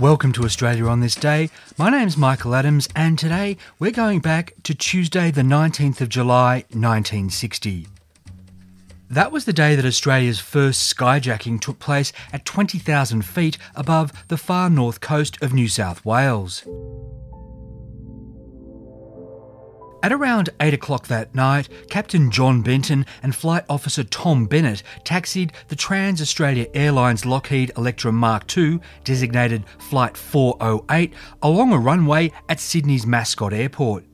Welcome to Australia on this day. My name's Michael Adams, and today we're going back to Tuesday, the 19th of July, 1960. That was the day that Australia's first skyjacking took place at 20,000 feet above the far north coast of New South Wales. At around 8 o'clock that night, Captain John Benton and Flight Officer Tom Bennett taxied the Trans Australia Airlines Lockheed Electra Mark II, designated Flight 408, along a runway at Sydney's Mascot Airport.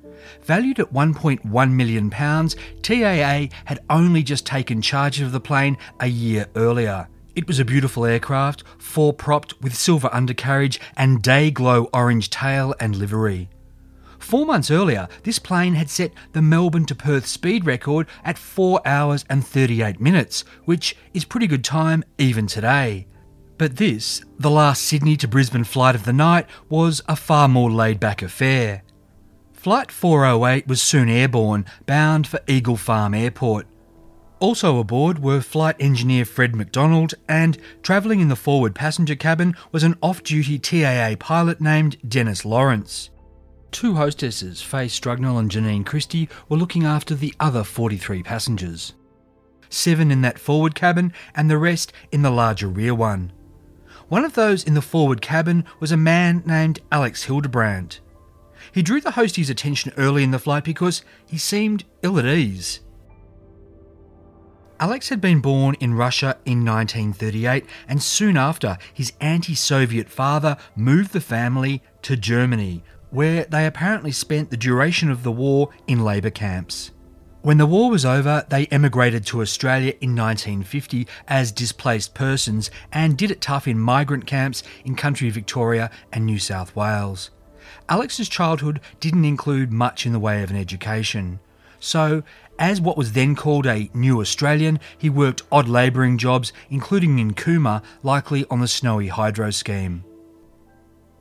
Valued at £1.1 million, TAA had only just taken charge of the plane a year earlier. It was a beautiful aircraft, four propped with silver undercarriage and day glow orange tail and livery. Four months earlier, this plane had set the Melbourne to Perth speed record at 4 hours and 38 minutes, which is pretty good time even today. But this, the last Sydney to Brisbane flight of the night, was a far more laid back affair. Flight 408 was soon airborne, bound for Eagle Farm Airport. Also aboard were flight engineer Fred McDonald, and travelling in the forward passenger cabin was an off duty TAA pilot named Dennis Lawrence. Two hostesses, Faye Strugnell and Janine Christie, were looking after the other 43 passengers. Seven in that forward cabin, and the rest in the larger rear one. One of those in the forward cabin was a man named Alex Hildebrandt. He drew the hostie's attention early in the flight because he seemed ill at ease. Alex had been born in Russia in 1938, and soon after, his anti Soviet father moved the family to Germany, where they apparently spent the duration of the war in labour camps. When the war was over, they emigrated to Australia in 1950 as displaced persons and did it tough in migrant camps in country Victoria and New South Wales. Alex's childhood didn't include much in the way of an education. So, as what was then called a new Australian, he worked odd labouring jobs, including in Cooma, likely on the Snowy Hydro scheme.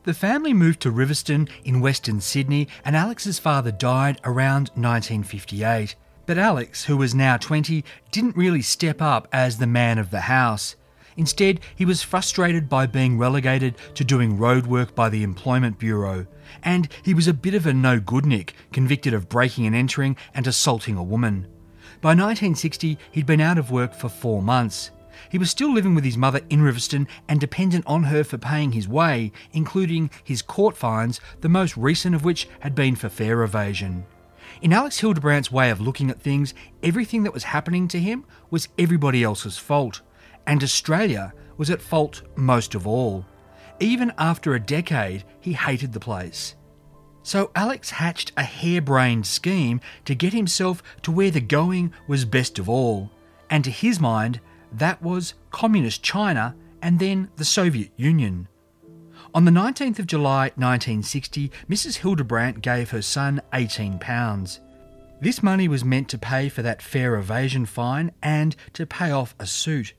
The family moved to Riverstone in Western Sydney, and Alex's father died around 1958. But Alex, who was now 20, didn't really step up as the man of the house. Instead, he was frustrated by being relegated to doing road work by the Employment Bureau. And he was a bit of a no good Nick, convicted of breaking and entering and assaulting a woman. By 1960, he'd been out of work for four months. He was still living with his mother in Riverstone and dependent on her for paying his way, including his court fines, the most recent of which had been for fare evasion. In Alex Hildebrandt's way of looking at things, everything that was happening to him was everybody else's fault, and Australia was at fault most of all. Even after a decade, he hated the place. So Alex hatched a harebrained scheme to get himself to where the going was best of all, and to his mind, that was Communist China and then the Soviet Union. On the 19th of July 1960, Mrs. Hildebrandt gave her son £18. This money was meant to pay for that fare evasion fine and to pay off a suit.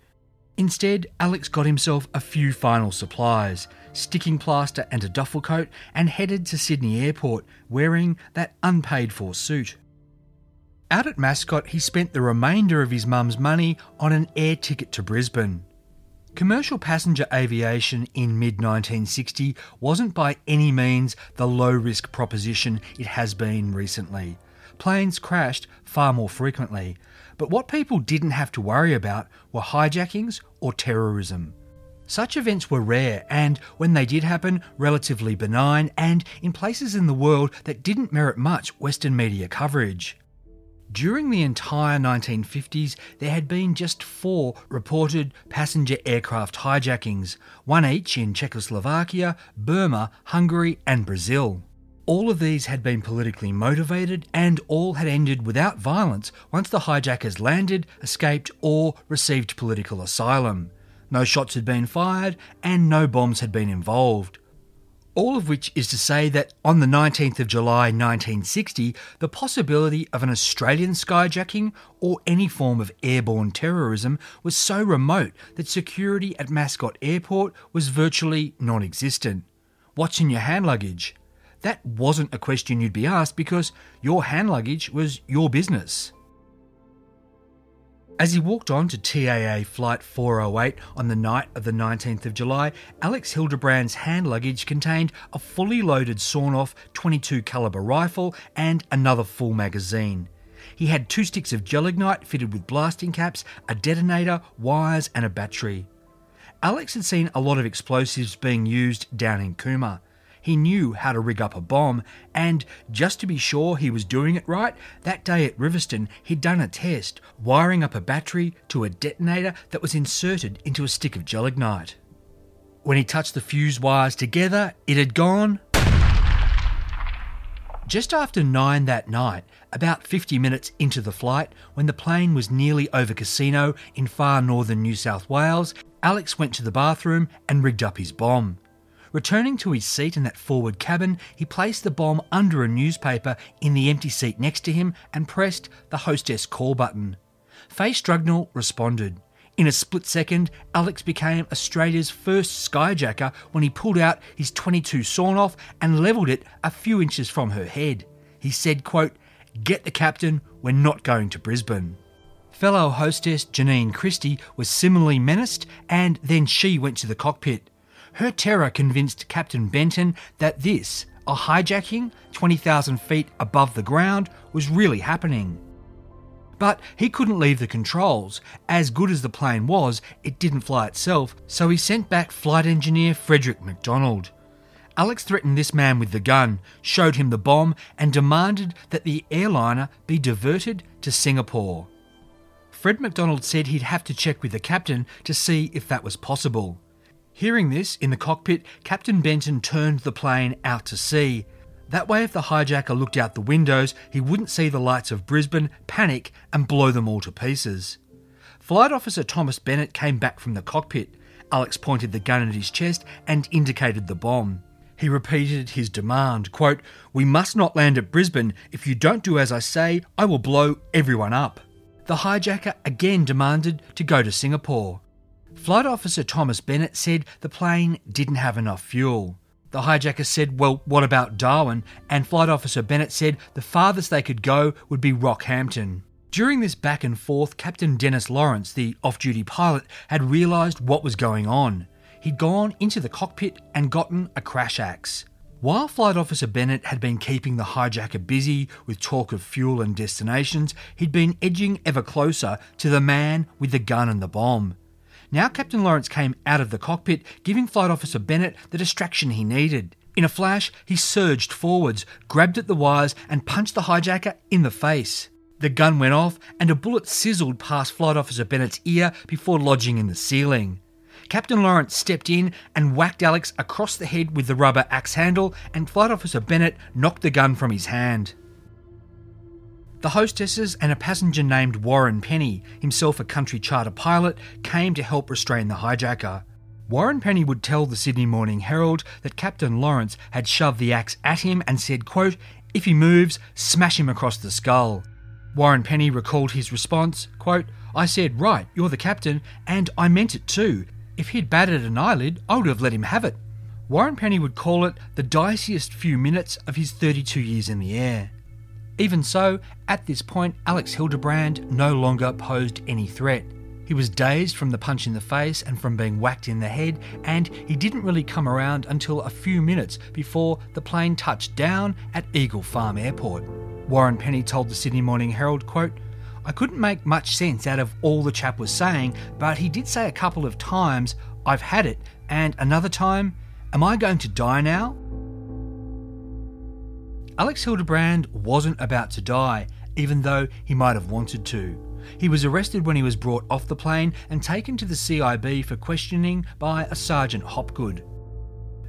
Instead, Alex got himself a few final supplies, sticking plaster and a duffel coat, and headed to Sydney Airport wearing that unpaid for suit. Out at Mascot, he spent the remainder of his mum's money on an air ticket to Brisbane. Commercial passenger aviation in mid 1960 wasn't by any means the low risk proposition it has been recently. Planes crashed far more frequently, but what people didn't have to worry about were hijackings or terrorism. Such events were rare and, when they did happen, relatively benign and in places in the world that didn't merit much Western media coverage. During the entire 1950s, there had been just four reported passenger aircraft hijackings, one each in Czechoslovakia, Burma, Hungary, and Brazil. All of these had been politically motivated and all had ended without violence once the hijackers landed, escaped, or received political asylum. No shots had been fired and no bombs had been involved. All of which is to say that on the 19th of July 1960, the possibility of an Australian skyjacking or any form of airborne terrorism was so remote that security at Mascot Airport was virtually non existent. What's in your hand luggage? That wasn't a question you'd be asked because your hand luggage was your business. As he walked on to TAA Flight 408 on the night of the 19th of July, Alex Hildebrandt's hand luggage contained a fully loaded sawn-off 22 caliber rifle and another full magazine. He had two sticks of gelignite fitted with blasting caps, a detonator, wires, and a battery. Alex had seen a lot of explosives being used down in Cooma. He knew how to rig up a bomb, and just to be sure he was doing it right, that day at Riverstone he'd done a test, wiring up a battery to a detonator that was inserted into a stick of gelignite. When he touched the fuse wires together, it had gone. Just after nine that night, about 50 minutes into the flight, when the plane was nearly over Casino in far northern New South Wales, Alex went to the bathroom and rigged up his bomb. Returning to his seat in that forward cabin, he placed the bomb under a newspaper in the empty seat next to him and pressed the hostess call button. Faye Strugnell responded. In a split second, Alex became Australia's first skyjacker when he pulled out his 22 sawn off and levelled it a few inches from her head. He said, quote, Get the captain, we're not going to Brisbane. Fellow hostess Janine Christie was similarly menaced, and then she went to the cockpit. Her terror convinced Captain Benton that this, a hijacking 20,000 feet above the ground, was really happening. But he couldn't leave the controls. As good as the plane was, it didn't fly itself, so he sent back flight engineer Frederick McDonald. Alex threatened this man with the gun, showed him the bomb, and demanded that the airliner be diverted to Singapore. Fred McDonald said he'd have to check with the captain to see if that was possible. Hearing this, in the cockpit, Captain Benton turned the plane out to sea. That way, if the hijacker looked out the windows, he wouldn't see the lights of Brisbane, panic, and blow them all to pieces. Flight Officer Thomas Bennett came back from the cockpit. Alex pointed the gun at his chest and indicated the bomb. He repeated his demand, quote, We must not land at Brisbane. If you don't do as I say, I will blow everyone up. The hijacker again demanded to go to Singapore. Flight Officer Thomas Bennett said the plane didn't have enough fuel. The hijacker said, Well, what about Darwin? And Flight Officer Bennett said the farthest they could go would be Rockhampton. During this back and forth, Captain Dennis Lawrence, the off duty pilot, had realised what was going on. He'd gone into the cockpit and gotten a crash axe. While Flight Officer Bennett had been keeping the hijacker busy with talk of fuel and destinations, he'd been edging ever closer to the man with the gun and the bomb. Now Captain Lawrence came out of the cockpit, giving Flight Officer Bennett the distraction he needed. In a flash, he surged forwards, grabbed at the wires, and punched the hijacker in the face. The gun went off, and a bullet sizzled past Flight Officer Bennett's ear before lodging in the ceiling. Captain Lawrence stepped in and whacked Alex across the head with the rubber axe handle, and Flight Officer Bennett knocked the gun from his hand. The hostesses and a passenger named Warren Penny, himself a country charter pilot, came to help restrain the hijacker. Warren Penny would tell the Sydney Morning Herald that Captain Lawrence had shoved the axe at him and said, quote, If he moves, smash him across the skull. Warren Penny recalled his response, quote, I said, right, you're the captain, and I meant it too. If he'd batted an eyelid, I would have let him have it. Warren Penny would call it the diciest few minutes of his 32 years in the air. Even so, at this point, Alex Hildebrandt no longer posed any threat. He was dazed from the punch in the face and from being whacked in the head, and he didn't really come around until a few minutes before the plane touched down at Eagle Farm Airport. Warren Penny told the Sydney Morning Herald, quote, I couldn't make much sense out of all the chap was saying, but he did say a couple of times, I've had it, and another time, Am I going to die now? Alex Hildebrandt wasn't about to die, even though he might have wanted to. He was arrested when he was brought off the plane and taken to the CIB for questioning by a Sergeant Hopgood.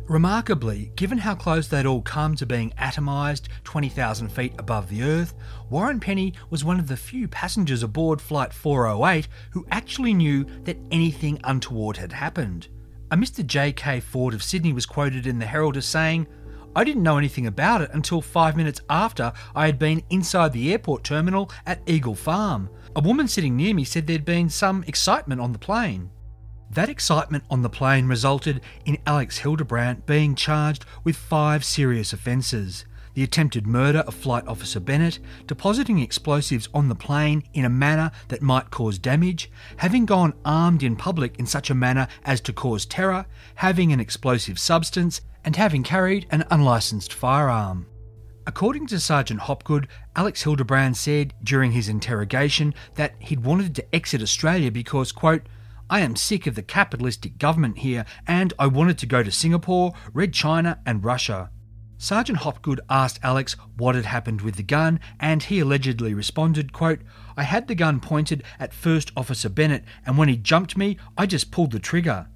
Remarkably, given how close they'd all come to being atomised 20,000 feet above the Earth, Warren Penny was one of the few passengers aboard Flight 408 who actually knew that anything untoward had happened. A Mr. J.K. Ford of Sydney was quoted in the Herald as saying, I didn't know anything about it until five minutes after I had been inside the airport terminal at Eagle Farm. A woman sitting near me said there'd been some excitement on the plane. That excitement on the plane resulted in Alex Hildebrandt being charged with five serious offences the attempted murder of Flight Officer Bennett, depositing explosives on the plane in a manner that might cause damage, having gone armed in public in such a manner as to cause terror, having an explosive substance, and having carried an unlicensed firearm. According to Sergeant Hopgood, Alex Hildebrandt said during his interrogation that he'd wanted to exit Australia because, quote, I am sick of the capitalistic government here and I wanted to go to Singapore, Red China, and Russia. Sergeant Hopgood asked Alex what had happened with the gun, and he allegedly responded, quote, I had the gun pointed at First Officer Bennett, and when he jumped me, I just pulled the trigger.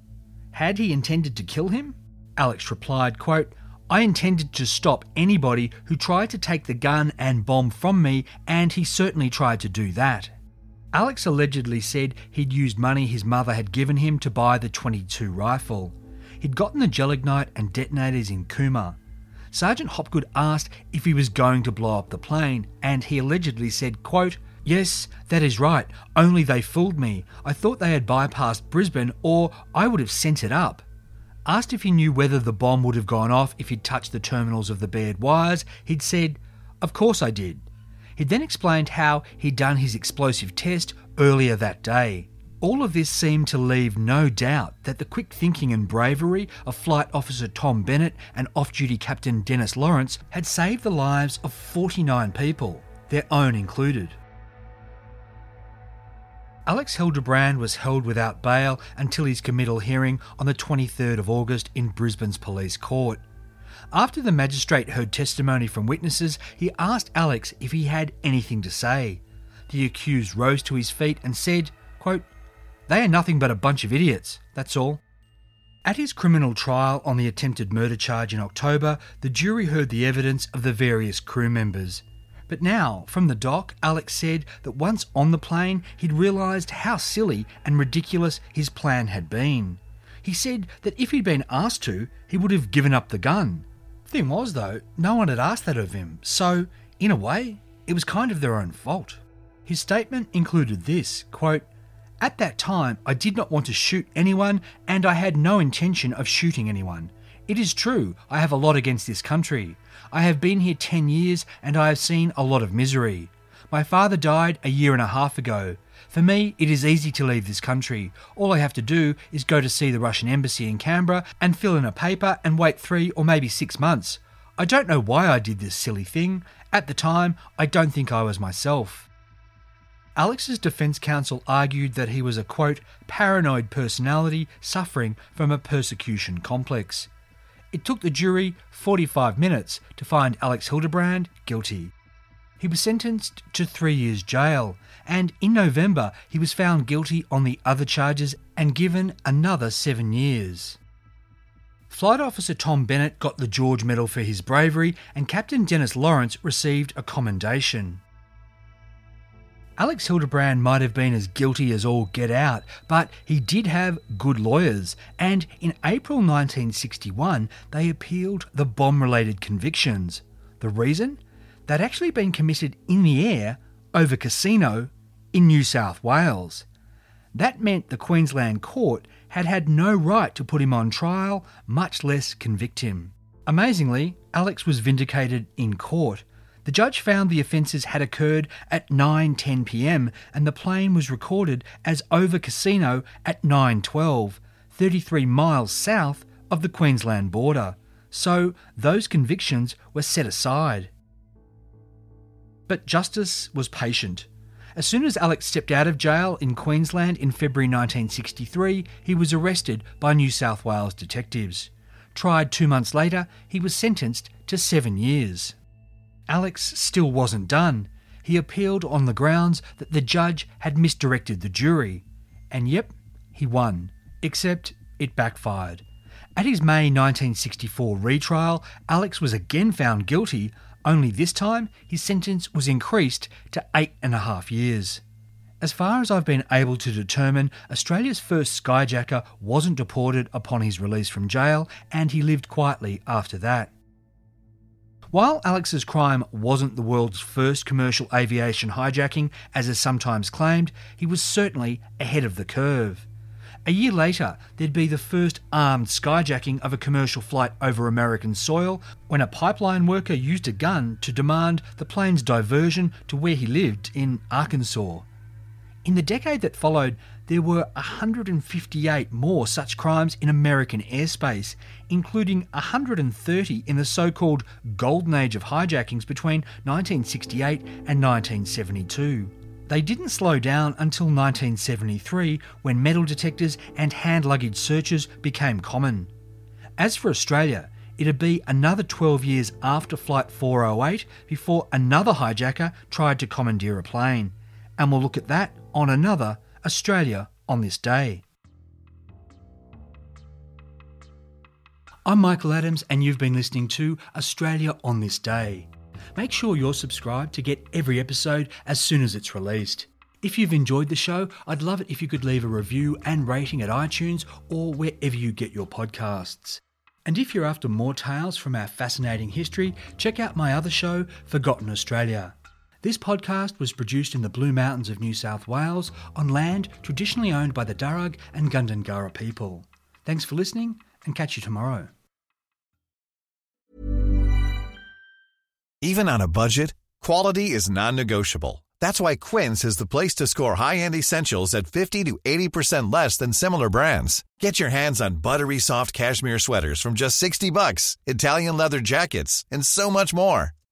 Had he intended to kill him? Alex replied, quote, I intended to stop anybody who tried to take the gun and bomb from me, and he certainly tried to do that. Alex allegedly said he'd used money his mother had given him to buy the 22 rifle. He'd gotten the gelignite and detonators in Cooma. Sergeant Hopgood asked if he was going to blow up the plane, and he allegedly said, quote, Yes, that is right, only they fooled me. I thought they had bypassed Brisbane, or I would have sent it up. Asked if he knew whether the bomb would have gone off if he'd touched the terminals of the bared wires, he'd said, Of course I did. He'd then explained how he'd done his explosive test earlier that day. All of this seemed to leave no doubt that the quick thinking and bravery of Flight Officer Tom Bennett and off duty Captain Dennis Lawrence had saved the lives of 49 people, their own included. Alex Hildebrandt was held without bail until his committal hearing on the 23rd of August in Brisbane's police court. After the magistrate heard testimony from witnesses, he asked Alex if he had anything to say. The accused rose to his feet and said, quote, They are nothing but a bunch of idiots, that's all. At his criminal trial on the attempted murder charge in October, the jury heard the evidence of the various crew members. But now, from the dock, Alex said that once on the plane, he'd realised how silly and ridiculous his plan had been. He said that if he'd been asked to, he would have given up the gun. Thing was, though, no one had asked that of him, so, in a way, it was kind of their own fault. His statement included this quote, At that time, I did not want to shoot anyone, and I had no intention of shooting anyone. It is true, I have a lot against this country. I have been here 10 years and I have seen a lot of misery. My father died a year and a half ago. For me, it is easy to leave this country. All I have to do is go to see the Russian embassy in Canberra and fill in a paper and wait three or maybe six months. I don't know why I did this silly thing. At the time, I don't think I was myself. Alex's defense counsel argued that he was a quote, paranoid personality suffering from a persecution complex. It took the jury 45 minutes to find Alex Hildebrandt guilty. He was sentenced to three years jail, and in November he was found guilty on the other charges and given another seven years. Flight Officer Tom Bennett got the George Medal for his bravery, and Captain Dennis Lawrence received a commendation. Alex Hildebrandt might have been as guilty as all get out, but he did have good lawyers, and in April 1961 they appealed the bomb related convictions. The reason? They'd actually been committed in the air over Casino in New South Wales. That meant the Queensland court had had no right to put him on trial, much less convict him. Amazingly, Alex was vindicated in court. The judge found the offences had occurred at 9:10 p.m. and the plane was recorded as over Casino at 9:12, 33 miles south of the Queensland border. So those convictions were set aside. But justice was patient. As soon as Alex stepped out of jail in Queensland in February 1963, he was arrested by New South Wales detectives. Tried two months later, he was sentenced to seven years. Alex still wasn't done. He appealed on the grounds that the judge had misdirected the jury. And yep, he won. Except it backfired. At his May 1964 retrial, Alex was again found guilty, only this time his sentence was increased to eight and a half years. As far as I've been able to determine, Australia's first skyjacker wasn't deported upon his release from jail, and he lived quietly after that. While Alex's crime wasn't the world's first commercial aviation hijacking, as is sometimes claimed, he was certainly ahead of the curve. A year later, there'd be the first armed skyjacking of a commercial flight over American soil when a pipeline worker used a gun to demand the plane's diversion to where he lived in Arkansas. In the decade that followed, there were 158 more such crimes in American airspace, including 130 in the so called Golden Age of hijackings between 1968 and 1972. They didn't slow down until 1973 when metal detectors and hand luggage searches became common. As for Australia, it'd be another 12 years after Flight 408 before another hijacker tried to commandeer a plane. And we'll look at that on another Australia on this day. I'm Michael Adams, and you've been listening to Australia on this day. Make sure you're subscribed to get every episode as soon as it's released. If you've enjoyed the show, I'd love it if you could leave a review and rating at iTunes or wherever you get your podcasts. And if you're after more tales from our fascinating history, check out my other show, Forgotten Australia. This podcast was produced in the Blue Mountains of New South Wales on land traditionally owned by the Darug and Gundungurra people. Thanks for listening and catch you tomorrow. Even on a budget, quality is non-negotiable. That's why Quince is the place to score high-end essentials at 50 to 80% less than similar brands. Get your hands on buttery soft cashmere sweaters from just 60 bucks, Italian leather jackets, and so much more.